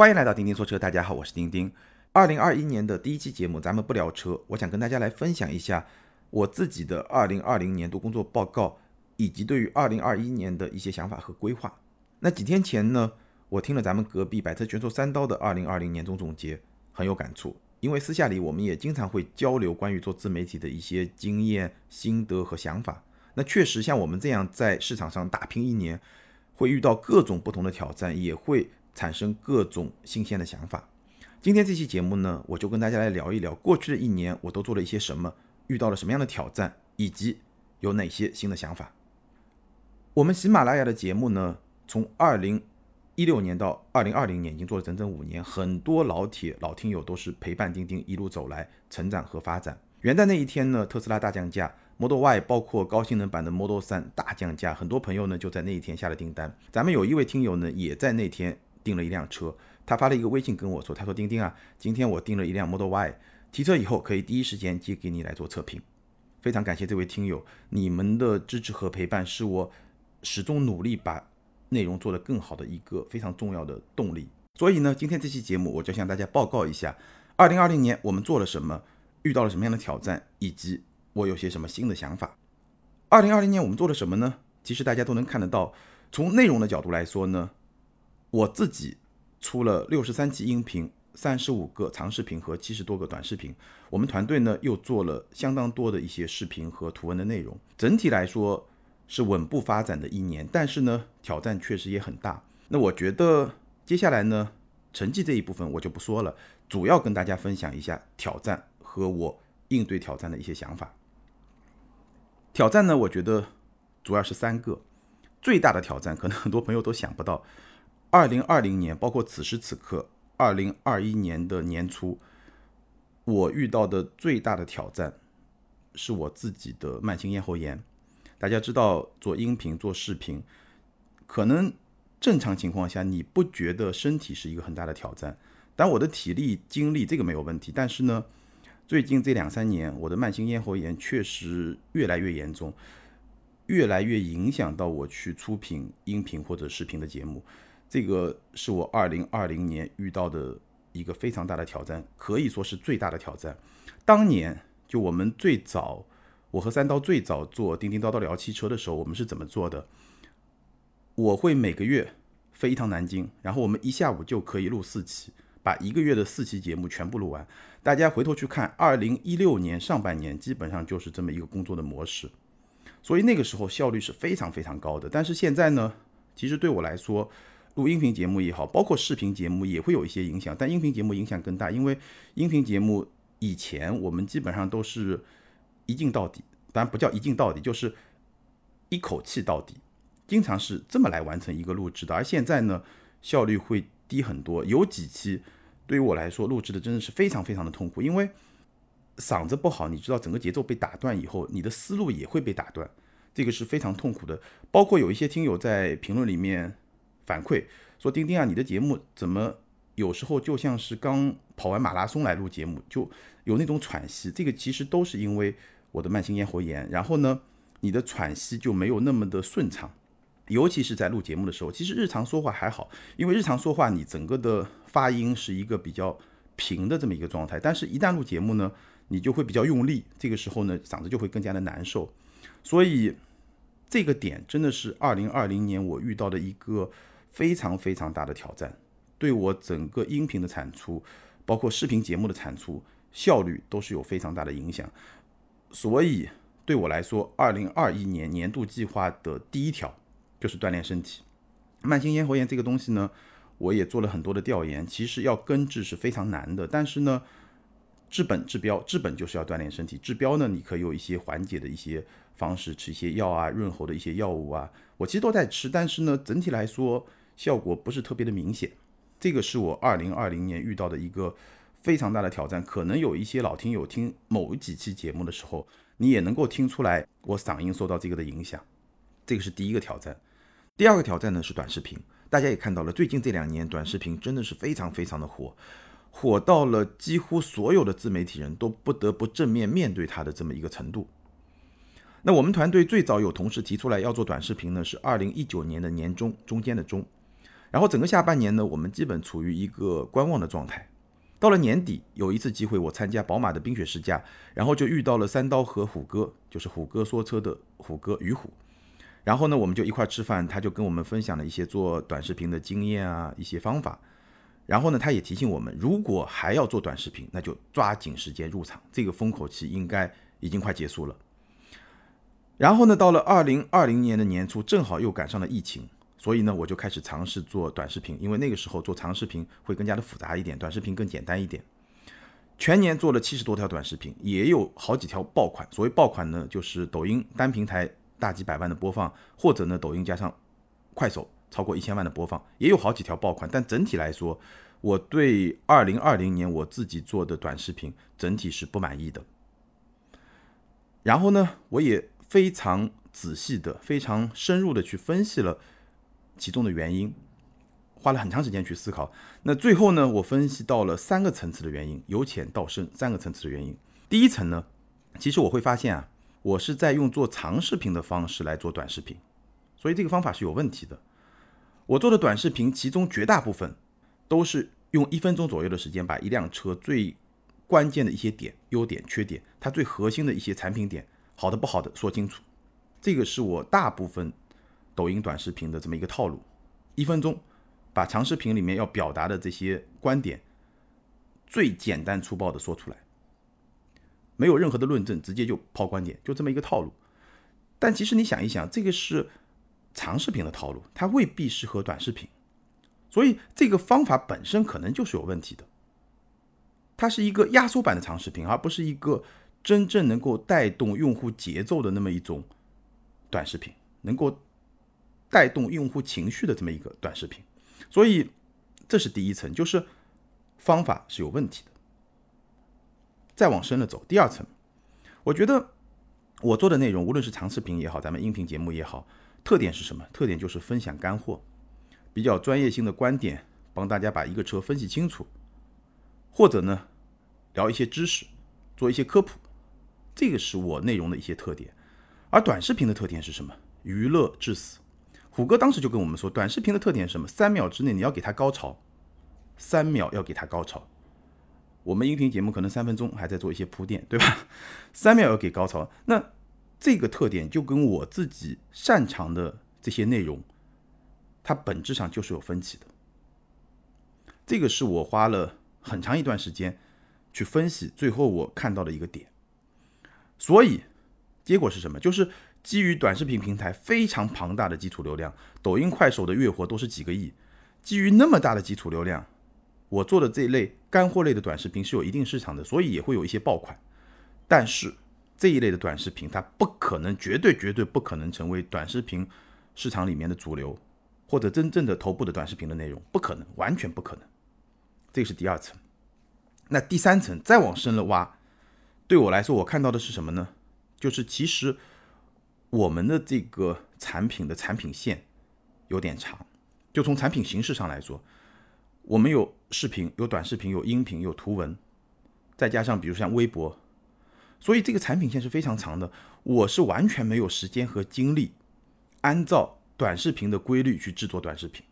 欢迎来到钉钉说车，大家好，我是钉钉。二零二一年的第一期节目，咱们不聊车，我想跟大家来分享一下我自己的二零二零年度工作报告，以及对于二零二一年的一些想法和规划。那几天前呢，我听了咱们隔壁百车全说三刀的二零二零年终总结，很有感触。因为私下里我们也经常会交流关于做自媒体的一些经验、心得和想法。那确实像我们这样在市场上打拼一年，会遇到各种不同的挑战，也会产生各种新鲜的想法。今天这期节目呢，我就跟大家来聊一聊过去的一年我都做了一些什么，遇到了什么样的挑战，以及有哪些新的想法。我们喜马拉雅的节目呢，从二零一六年到二零二零年，已经做了整整五年，很多老铁老听友都是陪伴钉钉一路走来，成长和发展。元旦那一天呢，特斯拉大降价，Model Y 包括高性能版的 Model 3大降价，很多朋友呢就在那一天下了订单。咱们有一位听友呢，也在那天订了一辆车，他发了一个微信跟我说，他说丁丁啊，今天我订了一辆 Model Y，提车以后可以第一时间接给你来做测评。非常感谢这位听友，你们的支持和陪伴是我始终努力把。内容做得更好的一个非常重要的动力。所以呢，今天这期节目我就向大家报告一下，二零二零年我们做了什么，遇到了什么样的挑战，以及我有些什么新的想法。二零二零年我们做了什么呢？其实大家都能看得到，从内容的角度来说呢，我自己出了六十三期音频、三十五个长视频和七十多个短视频。我们团队呢又做了相当多的一些视频和图文的内容。整体来说。是稳步发展的一年，但是呢，挑战确实也很大。那我觉得接下来呢，成绩这一部分我就不说了，主要跟大家分享一下挑战和我应对挑战的一些想法。挑战呢，我觉得主要是三个，最大的挑战可能很多朋友都想不到，二零二零年，包括此时此刻，二零二一年的年初，我遇到的最大的挑战是我自己的慢性咽喉炎。大家知道做音频、做视频，可能正常情况下你不觉得身体是一个很大的挑战。但我的体力、精力这个没有问题。但是呢，最近这两三年，我的慢性咽喉炎确实越来越严重，越来越影响到我去出品音频或者视频的节目。这个是我二零二零年遇到的一个非常大的挑战，可以说是最大的挑战。当年就我们最早。我和三刀最早做叮叮叨叨聊汽车的时候，我们是怎么做的？我会每个月飞一趟南京，然后我们一下午就可以录四期，把一个月的四期节目全部录完。大家回头去看，二零一六年上半年基本上就是这么一个工作的模式，所以那个时候效率是非常非常高的。但是现在呢，其实对我来说，录音频节目也好，包括视频节目也会有一些影响，但音频节目影响更大，因为音频节目以前我们基本上都是。一镜到底，当然不叫一镜到底，就是一口气到底，经常是这么来完成一个录制的。而现在呢，效率会低很多。有几期对于我来说录制的真的是非常非常的痛苦，因为嗓子不好，你知道整个节奏被打断以后，你的思路也会被打断，这个是非常痛苦的。包括有一些听友在评论里面反馈说：“丁丁啊，你的节目怎么有时候就像是刚跑完马拉松来录节目，就有那种喘息？”这个其实都是因为。我的慢性咽喉炎，然后呢，你的喘息就没有那么的顺畅，尤其是在录节目的时候。其实日常说话还好，因为日常说话你整个的发音是一个比较平的这么一个状态，但是一旦录节目呢，你就会比较用力，这个时候呢，嗓子就会更加的难受。所以这个点真的是二零二零年我遇到的一个非常非常大的挑战，对我整个音频的产出，包括视频节目的产出效率都是有非常大的影响。所以对我来说，二零二一年年度计划的第一条就是锻炼身体。慢性咽喉炎这个东西呢，我也做了很多的调研，其实要根治是非常难的。但是呢，治本治标，治本就是要锻炼身体。治标呢，你可以有一些缓解的一些方式，吃一些药啊，润喉的一些药物啊，我其实都在吃。但是呢，整体来说效果不是特别的明显。这个是我二零二零年遇到的一个。非常大的挑战，可能有一些老听友听某几期节目的时候，你也能够听出来我嗓音受到这个的影响。这个是第一个挑战。第二个挑战呢是短视频，大家也看到了，最近这两年短视频真的是非常非常的火，火到了几乎所有的自媒体人都不得不正面面对它的这么一个程度。那我们团队最早有同事提出来要做短视频呢，是二零一九年的年中中间的中。然后整个下半年呢，我们基本处于一个观望的状态。到了年底，有一次机会，我参加宝马的冰雪试驾，然后就遇到了三刀和虎哥，就是虎哥说车的虎哥于虎。然后呢，我们就一块吃饭，他就跟我们分享了一些做短视频的经验啊，一些方法。然后呢，他也提醒我们，如果还要做短视频，那就抓紧时间入场，这个风口期应该已经快结束了。然后呢，到了二零二零年的年初，正好又赶上了疫情。所以呢，我就开始尝试做短视频，因为那个时候做长视频会更加的复杂一点，短视频更简单一点。全年做了七十多条短视频，也有好几条爆款。所谓爆款呢，就是抖音单平台大几百万的播放，或者呢，抖音加上快手超过一千万的播放，也有好几条爆款。但整体来说，我对二零二零年我自己做的短视频整体是不满意的。然后呢，我也非常仔细的、非常深入的去分析了。其中的原因，花了很长时间去思考。那最后呢，我分析到了三个层次的原因，由浅到深，三个层次的原因。第一层呢，其实我会发现啊，我是在用做长视频的方式来做短视频，所以这个方法是有问题的。我做的短视频，其中绝大部分都是用一分钟左右的时间，把一辆车最关键的一些点、优点、缺点，它最核心的一些产品点，好的不好的说清楚。这个是我大部分。抖音短视频的这么一个套路，一分钟把长视频里面要表达的这些观点最简单粗暴的说出来，没有任何的论证，直接就抛观点，就这么一个套路。但其实你想一想，这个是长视频的套路，它未必适合短视频，所以这个方法本身可能就是有问题的。它是一个压缩版的长视频，而不是一个真正能够带动用户节奏的那么一种短视频，能够。带动用户情绪的这么一个短视频，所以这是第一层，就是方法是有问题的。再往深了走，第二层，我觉得我做的内容，无论是长视频也好，咱们音频节目也好，特点是什么？特点就是分享干货，比较专业性的观点，帮大家把一个车分析清楚，或者呢聊一些知识，做一些科普，这个是我内容的一些特点。而短视频的特点是什么？娱乐至死。虎哥当时就跟我们说，短视频的特点是什么？三秒之内你要给他高潮，三秒要给他高潮。我们音频节目可能三分钟还在做一些铺垫，对吧？三秒要给高潮，那这个特点就跟我自己擅长的这些内容，它本质上就是有分歧的。这个是我花了很长一段时间去分析，最后我看到的一个点。所以结果是什么？就是。基于短视频平台非常庞大的基础流量，抖音、快手的月活都是几个亿。基于那么大的基础流量，我做的这一类干货类的短视频是有一定市场的，所以也会有一些爆款。但是这一类的短视频，它不可能，绝对绝对不可能成为短视频市场里面的主流，或者真正的头部的短视频的内容，不可能，完全不可能。这是第二层。那第三层再往深了挖，对我来说，我看到的是什么呢？就是其实。我们的这个产品的产品线有点长，就从产品形式上来说，我们有视频、有短视频、有音频、有图文，再加上比如像微博，所以这个产品线是非常长的。我是完全没有时间和精力按照短视频的规律去制作短视频，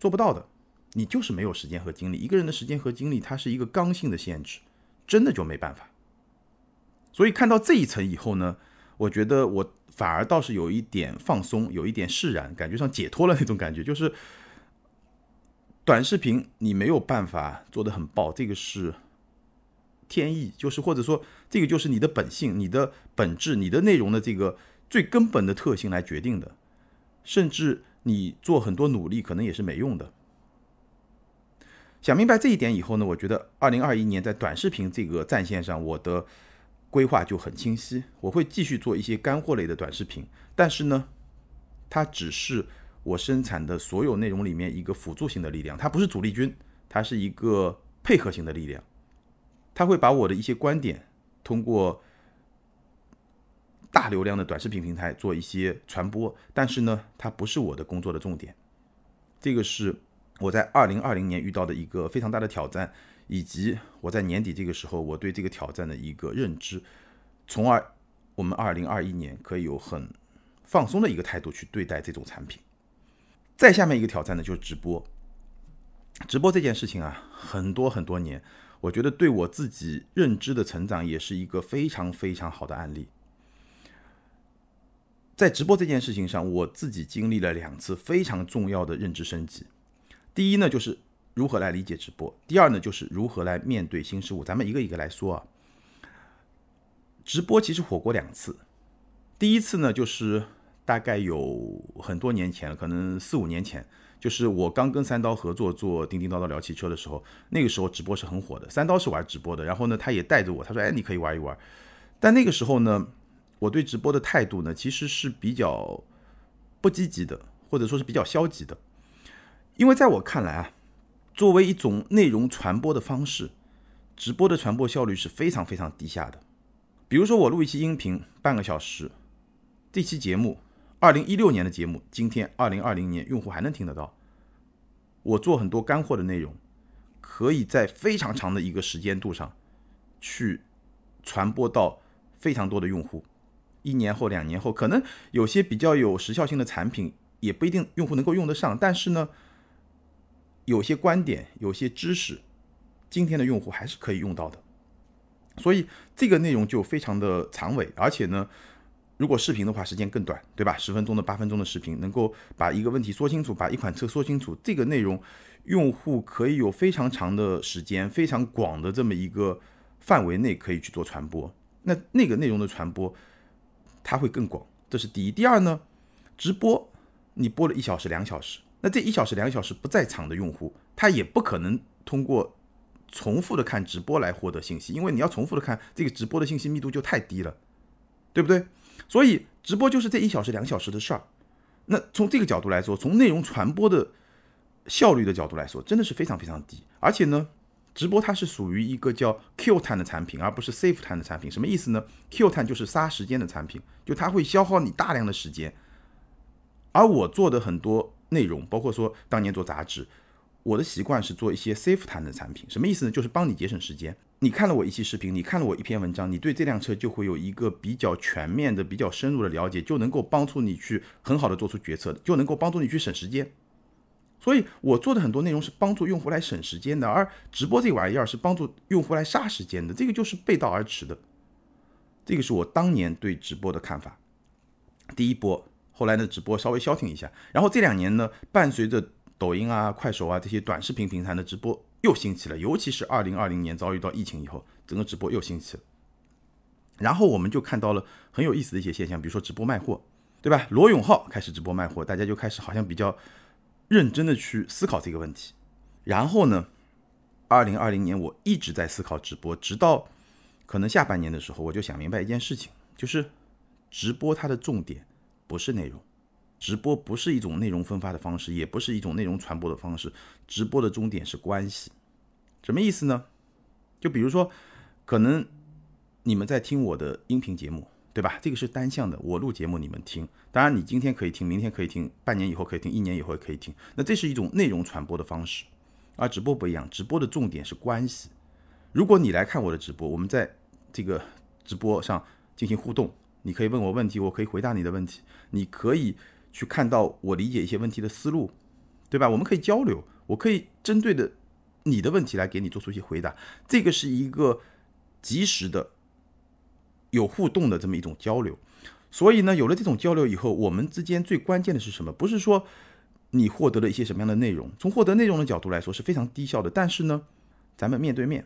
做不到的。你就是没有时间和精力，一个人的时间和精力，它是一个刚性的限制，真的就没办法。所以看到这一层以后呢，我觉得我。反而倒是有一点放松，有一点释然，感觉上解脱了那种感觉。就是短视频你没有办法做的很爆，这个是天意，就是或者说这个就是你的本性、你的本质、你的内容的这个最根本的特性来决定的。甚至你做很多努力可能也是没用的。想明白这一点以后呢，我觉得二零二一年在短视频这个战线上，我的。规划就很清晰，我会继续做一些干货类的短视频，但是呢，它只是我生产的所有内容里面一个辅助性的力量，它不是主力军，它是一个配合型的力量，它会把我的一些观点通过大流量的短视频平台做一些传播，但是呢，它不是我的工作的重点，这个是我在二零二零年遇到的一个非常大的挑战。以及我在年底这个时候，我对这个挑战的一个认知，从而我们二零二一年可以有很放松的一个态度去对待这种产品。再下面一个挑战呢，就是直播。直播这件事情啊，很多很多年，我觉得对我自己认知的成长也是一个非常非常好的案例。在直播这件事情上，我自己经历了两次非常重要的认知升级。第一呢，就是如何来理解直播；第二呢，就是如何来面对新事物。咱们一个一个来说啊。直播其实火过两次，第一次呢，就是大概有很多年前，可能四五年前，就是我刚跟三刀合作做叮叮叨叨聊汽车的时候，那个时候直播是很火的。三刀是玩直播的，然后呢，他也带着我，他说：“哎，你可以玩一玩。”但那个时候呢，我对直播的态度呢，其实是比较不积极的，或者说是比较消极的，因为在我看来啊，作为一种内容传播的方式，直播的传播效率是非常非常低下的。比如说，我录一期音频半个小时，这期节目，二零一六年的节目，今天二零二零年用户还能听得到。我做很多干货的内容，可以在非常长的一个时间度上，去传播到非常多的用户。一年后、两年后，可能有些比较有时效性的产品，也不一定用户能够用得上。但是呢，有些观点、有些知识，今天的用户还是可以用到的。所以这个内容就非常的长尾，而且呢，如果视频的话，时间更短，对吧？十分钟的、八分钟的视频，能够把一个问题说清楚，把一款车说清楚，这个内容用户可以有非常长的时间、非常广的这么一个范围内可以去做传播。那那个内容的传播，它会更广，这是第一。第二呢，直播你播了一小时、两小时，那这一小时、两个小时不在场的用户，他也不可能通过。重复的看直播来获得信息，因为你要重复的看这个直播的信息密度就太低了，对不对？所以直播就是这一小时、两小时的事儿。那从这个角度来说，从内容传播的效率的角度来说，真的是非常非常低。而且呢，直播它是属于一个叫 Q 碳的产品，而不是 Safe time 的产品。什么意思呢？Q 碳就是杀时间的产品，就它会消耗你大量的时间。而我做的很多内容，包括说当年做杂志。我的习惯是做一些 safety 的产品，什么意思呢？就是帮你节省时间。你看了我一期视频，你看了我一篇文章，你对这辆车就会有一个比较全面的、比较深入的了解，就能够帮助你去很好的做出决策，就能够帮助你去省时间。所以我做的很多内容是帮助用户来省时间的，而直播这玩意儿是帮助用户来杀时间的，这个就是背道而驰的。这个是我当年对直播的看法。第一波，后来呢，直播稍微消停一下，然后这两年呢，伴随着。抖音啊、快手啊这些短视频平台的直播又兴起了，尤其是二零二零年遭遇到疫情以后，整个直播又兴起了。然后我们就看到了很有意思的一些现象，比如说直播卖货，对吧？罗永浩开始直播卖货，大家就开始好像比较认真的去思考这个问题。然后呢，二零二零年我一直在思考直播，直到可能下半年的时候，我就想明白一件事情，就是直播它的重点不是内容。直播不是一种内容分发的方式，也不是一种内容传播的方式。直播的终点是关系，什么意思呢？就比如说，可能你们在听我的音频节目，对吧？这个是单向的，我录节目你们听。当然，你今天可以听，明天可以听，半年以后可以听，一年以后也可以听。那这是一种内容传播的方式，而直播不一样，直播的重点是关系。如果你来看我的直播，我们在这个直播上进行互动，你可以问我问题，我可以回答你的问题，你可以。去看到我理解一些问题的思路，对吧？我们可以交流，我可以针对的你的问题来给你做出一些回答。这个是一个及时的、有互动的这么一种交流。所以呢，有了这种交流以后，我们之间最关键的是什么？不是说你获得了一些什么样的内容，从获得内容的角度来说是非常低效的。但是呢，咱们面对面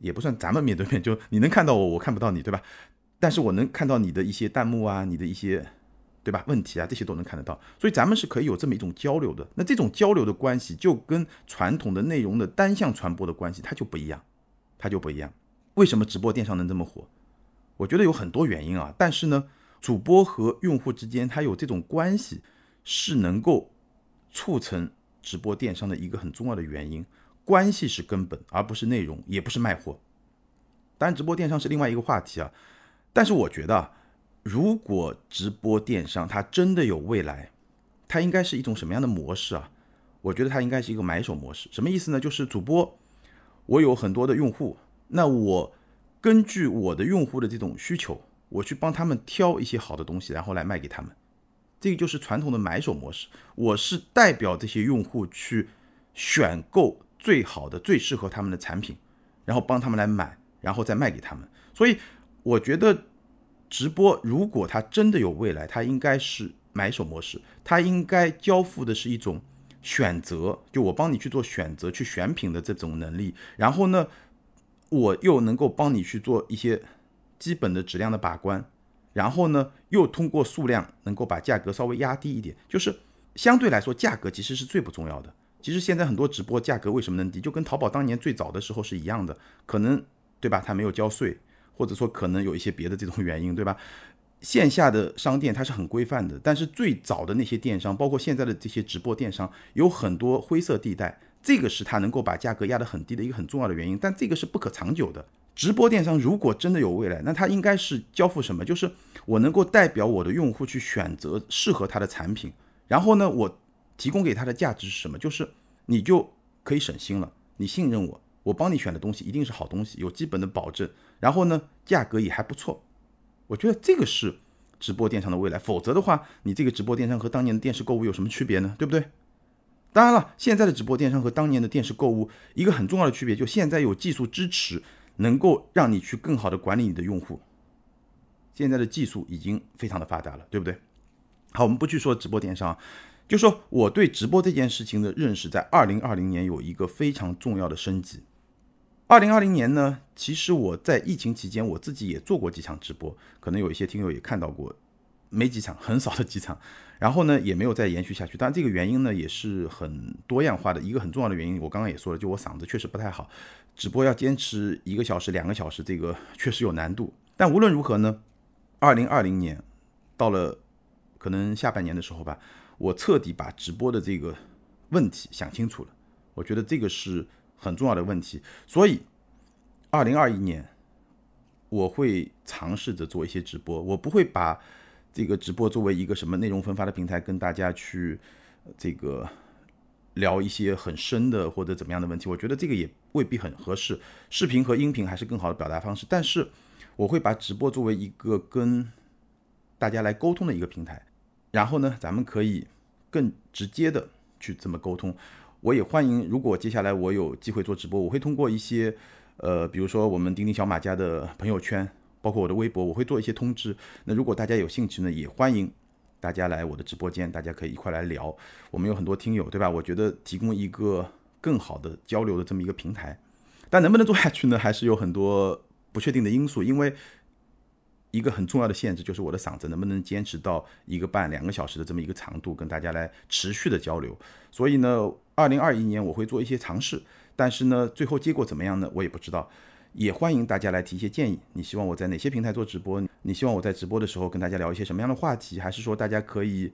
也不算咱们面对面，就你能看到我，我看不到你，对吧？但是我能看到你的一些弹幕啊，你的一些。对吧？问题啊，这些都能看得到，所以咱们是可以有这么一种交流的。那这种交流的关系，就跟传统的内容的单向传播的关系，它就不一样，它就不一样。为什么直播电商能这么火？我觉得有很多原因啊。但是呢，主播和用户之间，它有这种关系，是能够促成直播电商的一个很重要的原因。关系是根本，而不是内容，也不是卖货。当然，直播电商是另外一个话题啊。但是我觉得。如果直播电商它真的有未来，它应该是一种什么样的模式啊？我觉得它应该是一个买手模式。什么意思呢？就是主播，我有很多的用户，那我根据我的用户的这种需求，我去帮他们挑一些好的东西，然后来卖给他们。这个就是传统的买手模式。我是代表这些用户去选购最好的、最适合他们的产品，然后帮他们来买，然后再卖给他们。所以我觉得直播如果它真的有未来，它应该是买手模式，它应该交付的是一种选择，就我帮你去做选择、去选品的这种能力。然后呢，我又能够帮你去做一些基本的质量的把关。然后呢，又通过数量能够把价格稍微压低一点，就是相对来说，价格其实是最不重要的。其实现在很多直播价格为什么能低，就跟淘宝当年最早的时候是一样的，可能对吧？它没有交税，或者说可能有一些别的这种原因，对吧？线下的商店它是很规范的，但是最早的那些电商，包括现在的这些直播电商，有很多灰色地带，这个是它能够把价格压得很低的一个很重要的原因，但这个是不可长久的。直播电商如果真的有未来，那它应该是交付什么？就是我能够代表我的用户去选择适合他的产品，然后呢，我提供给他的价值是什么？就是你就可以省心了，你信任我，我帮你选的东西一定是好东西，有基本的保证，然后呢，价格也还不错。我觉得这个是直播电商的未来，否则的话，你这个直播电商和当年的电视购物有什么区别呢？对不对？当然了，现在的直播电商和当年的电视购物一个很重要的区别，就现在有技术支持。能够让你去更好的管理你的用户，现在的技术已经非常的发达了，对不对？好，我们不去说直播电商，就说我对直播这件事情的认识，在二零二零年有一个非常重要的升级。二零二零年呢，其实我在疫情期间，我自己也做过几场直播，可能有一些听友也看到过，没几场，很少的几场，然后呢，也没有再延续下去。但这个原因呢，也是很多样化的，一个很重要的原因，我刚刚也说了，就我嗓子确实不太好。直播要坚持一个小时、两个小时，这个 确实有难度。但无论如何呢，二零二零年到了可能下半年的时候吧，我彻底把直播的这个问题想清楚了。我觉得这个是很重要的问题，所以二零二一年我会尝试着做一些直播。我不会把这个直播作为一个什么内容分发的平台，跟大家去这个。聊一些很深的或者怎么样的问题，我觉得这个也未必很合适。视频和音频还是更好的表达方式，但是我会把直播作为一个跟大家来沟通的一个平台，然后呢，咱们可以更直接的去这么沟通。我也欢迎，如果接下来我有机会做直播，我会通过一些呃，比如说我们钉钉小马家的朋友圈，包括我的微博，我会做一些通知。那如果大家有兴趣呢，也欢迎。大家来我的直播间，大家可以一块来聊。我们有很多听友，对吧？我觉得提供一个更好的交流的这么一个平台，但能不能做下去呢？还是有很多不确定的因素。因为一个很重要的限制就是我的嗓子能不能坚持到一个半两个小时的这么一个长度，跟大家来持续的交流。所以呢，二零二一年我会做一些尝试，但是呢，最后结果怎么样呢？我也不知道。也欢迎大家来提一些建议。你希望我在哪些平台做直播？你希望我在直播的时候跟大家聊一些什么样的话题？还是说大家可以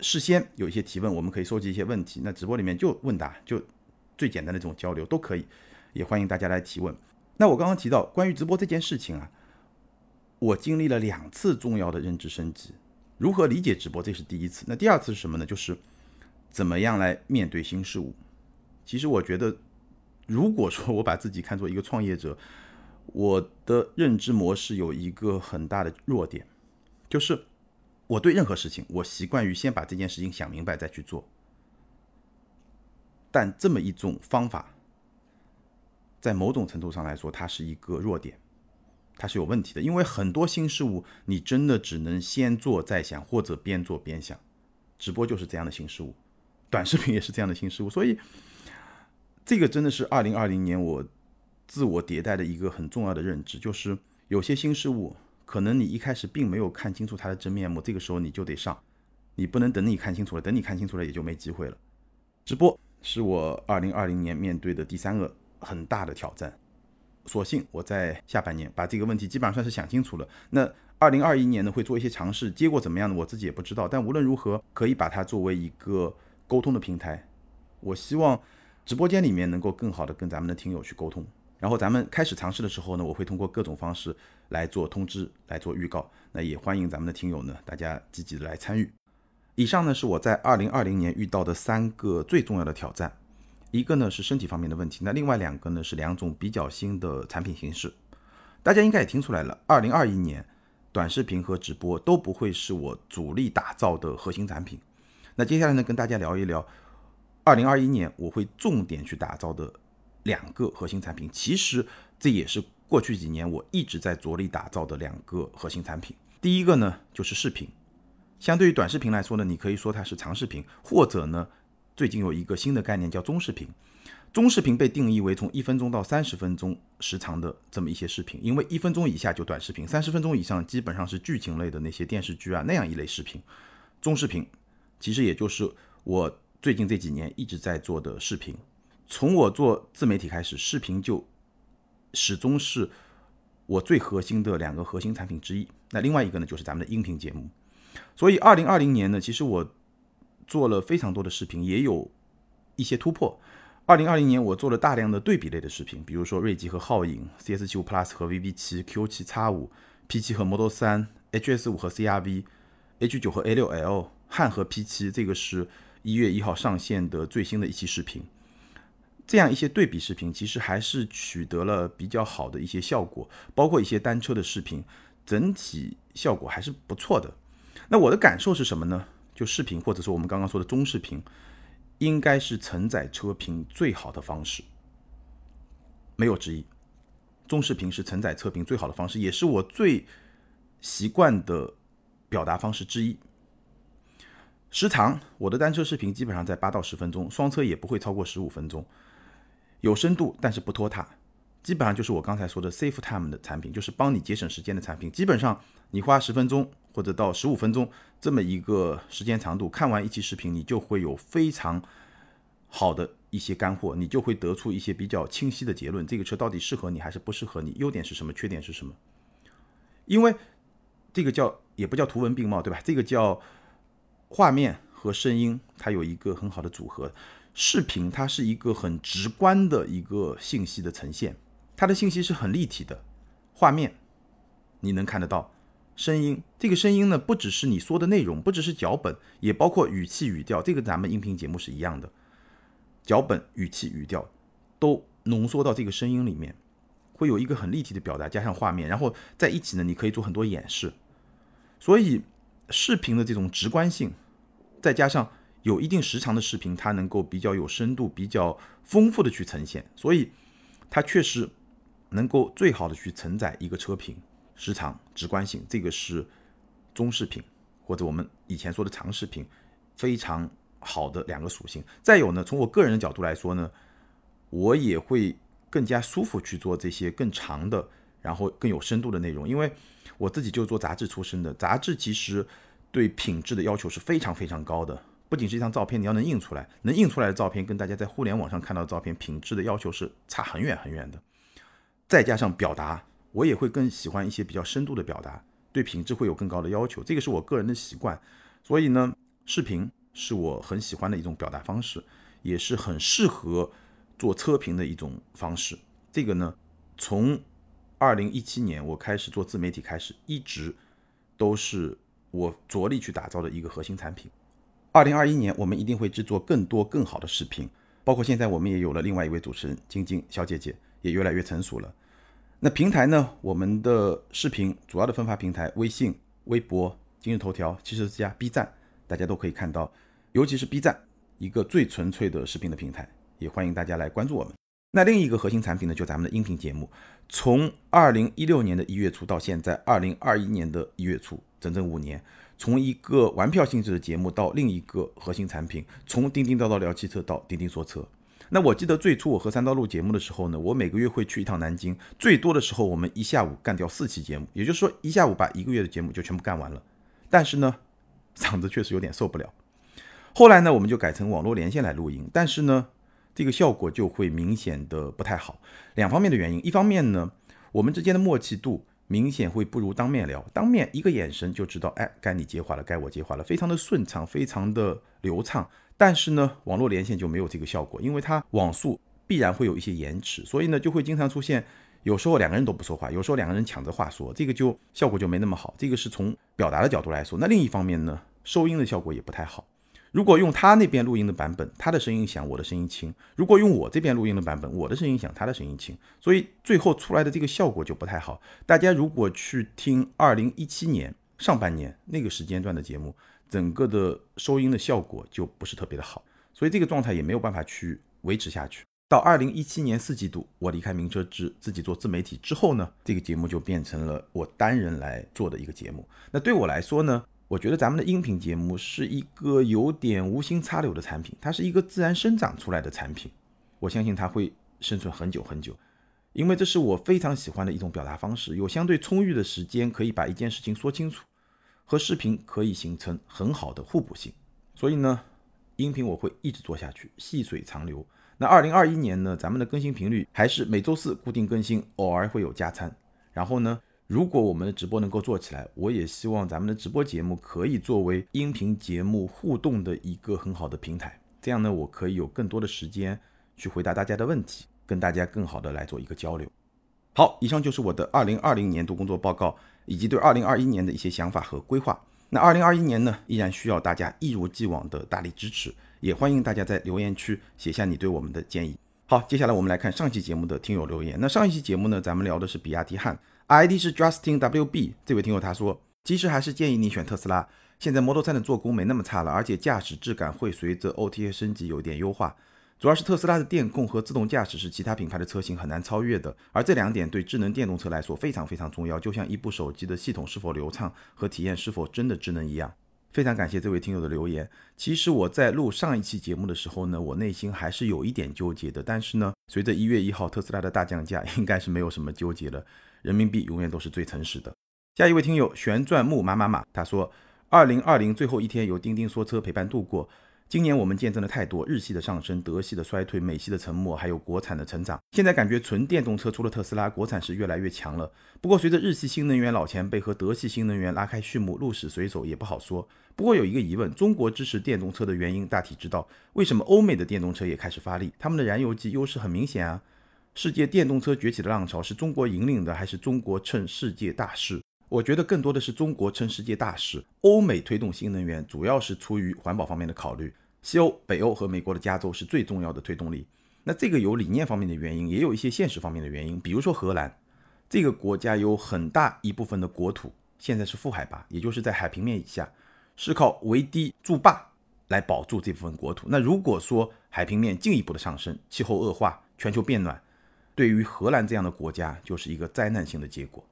事先有一些提问，我们可以收集一些问题？那直播里面就问答，就最简单的这种交流都可以。也欢迎大家来提问。那我刚刚提到关于直播这件事情啊，我经历了两次重要的认知升级。如何理解直播，这是第一次。那第二次是什么呢？就是怎么样来面对新事物。其实我觉得。如果说我把自己看作一个创业者，我的认知模式有一个很大的弱点，就是我对任何事情，我习惯于先把这件事情想明白再去做。但这么一种方法，在某种程度上来说，它是一个弱点，它是有问题的。因为很多新事物，你真的只能先做再想，或者边做边想。直播就是这样的新事物，短视频也是这样的新事物，所以。这个真的是二零二零年我自我迭代的一个很重要的认知，就是有些新事物，可能你一开始并没有看清楚它的真面目，这个时候你就得上，你不能等你看清楚了，等你看清楚了也就没机会了。直播是我二零二零年面对的第三个很大的挑战，所幸我在下半年把这个问题基本上算是想清楚了。那二零二一年呢会做一些尝试，结果怎么样呢？我自己也不知道。但无论如何，可以把它作为一个沟通的平台，我希望。直播间里面能够更好的跟咱们的听友去沟通，然后咱们开始尝试的时候呢，我会通过各种方式来做通知，来做预告。那也欢迎咱们的听友呢，大家积极的来参与。以上呢是我在二零二零年遇到的三个最重要的挑战，一个呢是身体方面的问题，那另外两个呢是两种比较新的产品形式。大家应该也听出来了，二零二一年短视频和直播都不会是我主力打造的核心产品。那接下来呢，跟大家聊一聊。二零二一年我会重点去打造的两个核心产品，其实这也是过去几年我一直在着力打造的两个核心产品。第一个呢就是视频，相对于短视频来说呢，你可以说它是长视频，或者呢最近有一个新的概念叫中视频。中视频被定义为从一分钟到三十分钟时长的这么一些视频，因为一分钟以下就短视频，三十分钟以上基本上是剧情类的那些电视剧啊那样一类视频。中视频其实也就是我。最近这几年一直在做的视频，从我做自媒体开始，视频就始终是我最核心的两个核心产品之一。那另外一个呢，就是咱们的音频节目。所以，二零二零年呢，其实我做了非常多的视频，也有一些突破。二零二零年，我做了大量的对比类的视频，比如说锐际和皓影，CS 七五 Plus 和 VV 七，Q 七 X 五，P 七和 Model 三，HS 五和 CRV，H 九和 A 六 L，汉和 P 七，这个是。一月一号上线的最新的一期视频，这样一些对比视频，其实还是取得了比较好的一些效果，包括一些单车的视频，整体效果还是不错的。那我的感受是什么呢？就视频或者说我们刚刚说的中视频，应该是承载车评最好的方式，没有之一。中视频是承载车评最好的方式，也是我最习惯的表达方式之一。时长，我的单车视频基本上在八到十分钟，双车也不会超过十五分钟，有深度但是不拖沓，基本上就是我刚才说的 Safe Time 的产品，就是帮你节省时间的产品。基本上你花十分钟或者到十五分钟这么一个时间长度，看完一期视频，你就会有非常好的一些干货，你就会得出一些比较清晰的结论，这个车到底适合你还是不适合你，优点是什么，缺点是什么？因为这个叫也不叫图文并茂，对吧？这个叫。画面和声音，它有一个很好的组合。视频它是一个很直观的一个信息的呈现，它的信息是很立体的。画面你能看得到，声音这个声音呢，不只是你说的内容，不只是脚本，也包括语气语调。这个咱们音频节目是一样的，脚本、语气、语调都浓缩到这个声音里面，会有一个很立体的表达，加上画面，然后在一起呢，你可以做很多演示。所以。视频的这种直观性，再加上有一定时长的视频，它能够比较有深度、比较丰富的去呈现，所以它确实能够最好的去承载一个车评。时长、直观性，这个是中视频或者我们以前说的长视频非常好的两个属性。再有呢，从我个人的角度来说呢，我也会更加舒服去做这些更长的，然后更有深度的内容，因为。我自己就做杂志出身的，杂志其实对品质的要求是非常非常高的。不仅是一张照片，你要能印出来，能印出来的照片跟大家在互联网上看到的照片品质的要求是差很远很远的。再加上表达，我也会更喜欢一些比较深度的表达，对品质会有更高的要求。这个是我个人的习惯，所以呢，视频是我很喜欢的一种表达方式，也是很适合做测评的一种方式。这个呢，从二零一七年，我开始做自媒体，开始一直都是我着力去打造的一个核心产品。二零二一年，我们一定会制作更多更好的视频，包括现在我们也有了另外一位主持人晶晶小姐姐，也越来越成熟了。那平台呢？我们的视频主要的分发平台，微信、微博、今日头条、汽车之家、B 站，大家都可以看到，尤其是 B 站，一个最纯粹的视频的平台，也欢迎大家来关注我们。那另一个核心产品呢，就咱们的音频节目。从二零一六年的一月初到现在二零二一年的一月初，整整五年，从一个玩票性质的节目到另一个核心产品，从叮叮叨叨聊汽车到叮叮说车。那我记得最初我和三刀录节目的时候呢，我每个月会去一趟南京，最多的时候我们一下午干掉四期节目，也就是说一下午把一个月的节目就全部干完了。但是呢，嗓子确实有点受不了。后来呢，我们就改成网络连线来录音，但是呢。这个效果就会明显的不太好，两方面的原因。一方面呢，我们之间的默契度明显会不如当面聊，当面一个眼神就知道，哎，该你接话了，该我接话了，非常的顺畅，非常的流畅。但是呢，网络连线就没有这个效果，因为它网速必然会有一些延迟，所以呢，就会经常出现，有时候两个人都不说话，有时候两个人抢着话说，这个就效果就没那么好。这个是从表达的角度来说。那另一方面呢，收音的效果也不太好。如果用他那边录音的版本，他的声音响，我的声音轻；如果用我这边录音的版本，我的声音响，他的声音轻，所以最后出来的这个效果就不太好。大家如果去听二零一七年上半年那个时间段的节目，整个的收音的效果就不是特别的好。所以这个状态也没有办法去维持下去。到二零一七年四季度，我离开名车志自己做自媒体之后呢，这个节目就变成了我单人来做的一个节目。那对我来说呢，我觉得咱们的音频节目是一个有点无心插柳的产品，它是一个自然生长出来的产品。我相信它会生存很久很久，因为这是我非常喜欢的一种表达方式，有相对充裕的时间可以把一件事情说清楚，和视频可以形成很好的互补性。所以呢，音频我会一直做下去，细水长流。那二零二一年呢，咱们的更新频率还是每周四固定更新，偶尔会有加餐。然后呢，如果我们的直播能够做起来，我也希望咱们的直播节目可以作为音频节目互动的一个很好的平台。这样呢，我可以有更多的时间去回答大家的问题，跟大家更好的来做一个交流。好，以上就是我的二零二零年度工作报告，以及对二零二一年的一些想法和规划。那二零二一年呢，依然需要大家一如既往的大力支持。也欢迎大家在留言区写下你对我们的建议。好，接下来我们来看上期节目的听友留言。那上一期节目呢，咱们聊的是比亚迪汉，ID 是 Justin WB 这位听友他说，其实还是建议你选特斯拉。现在 Model 3的做工没那么差了，而且驾驶质感会随着 OTA 升级有一点优化。主要是特斯拉的电控和自动驾驶是其他品牌的车型很难超越的，而这两点对智能电动车来说非常非常重要，就像一部手机的系统是否流畅和体验是否真的智能一样。非常感谢这位听友的留言。其实我在录上一期节目的时候呢，我内心还是有一点纠结的。但是呢，随着一月一号特斯拉的大降价，应该是没有什么纠结了。人民币永远都是最诚实的。下一位听友旋转木马马马，他说：二零二零最后一天由钉钉说车陪伴度过。今年我们见证了太多日系的上升、德系的衰退、美系的沉默，还有国产的成长。现在感觉纯电动车除了特斯拉，国产是越来越强了。不过随着日系新能源老前辈和德系新能源拉开序幕，鹿死谁手也不好说。不过有一个疑问：中国支持电动车的原因大体知道，为什么欧美的电动车也开始发力？他们的燃油机优势很明显啊。世界电动车崛起的浪潮是中国引领的，还是中国趁世界大势？我觉得更多的是中国趁世界大势，欧美推动新能源主要是出于环保方面的考虑。西欧、北欧和美国的加州是最重要的推动力。那这个有理念方面的原因，也有一些现实方面的原因。比如说荷兰这个国家有很大一部分的国土现在是负海拔，也就是在海平面以下，是靠围堤筑坝来保住这部分国土。那如果说海平面进一步的上升，气候恶化，全球变暖，对于荷兰这样的国家就是一个灾难性的结果。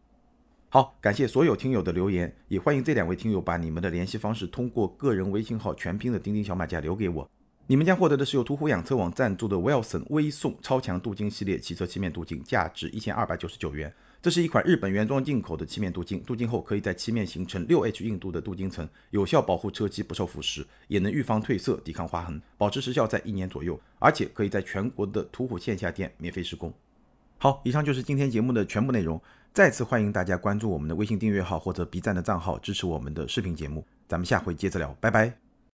好，感谢所有听友的留言，也欢迎这两位听友把你们的联系方式通过个人微信号全拼的钉钉小马甲留给我。你们将获得的是由途虎养车网赞助的 Wilson 微送超强镀金系列汽车漆面镀金，价值一千二百九十九元。这是一款日本原装进口的漆面镀金，镀金后可以在漆面形成六 H 硬度的镀金层，有效保护车漆不受腐蚀，也能预防褪色、抵抗划痕，保持时效在一年左右，而且可以在全国的途虎线下店免费施工。好，以上就是今天节目的全部内容。再次欢迎大家关注我们的微信订阅号或者 B 站的账号，支持我们的视频节目。咱们下回接着聊，拜拜。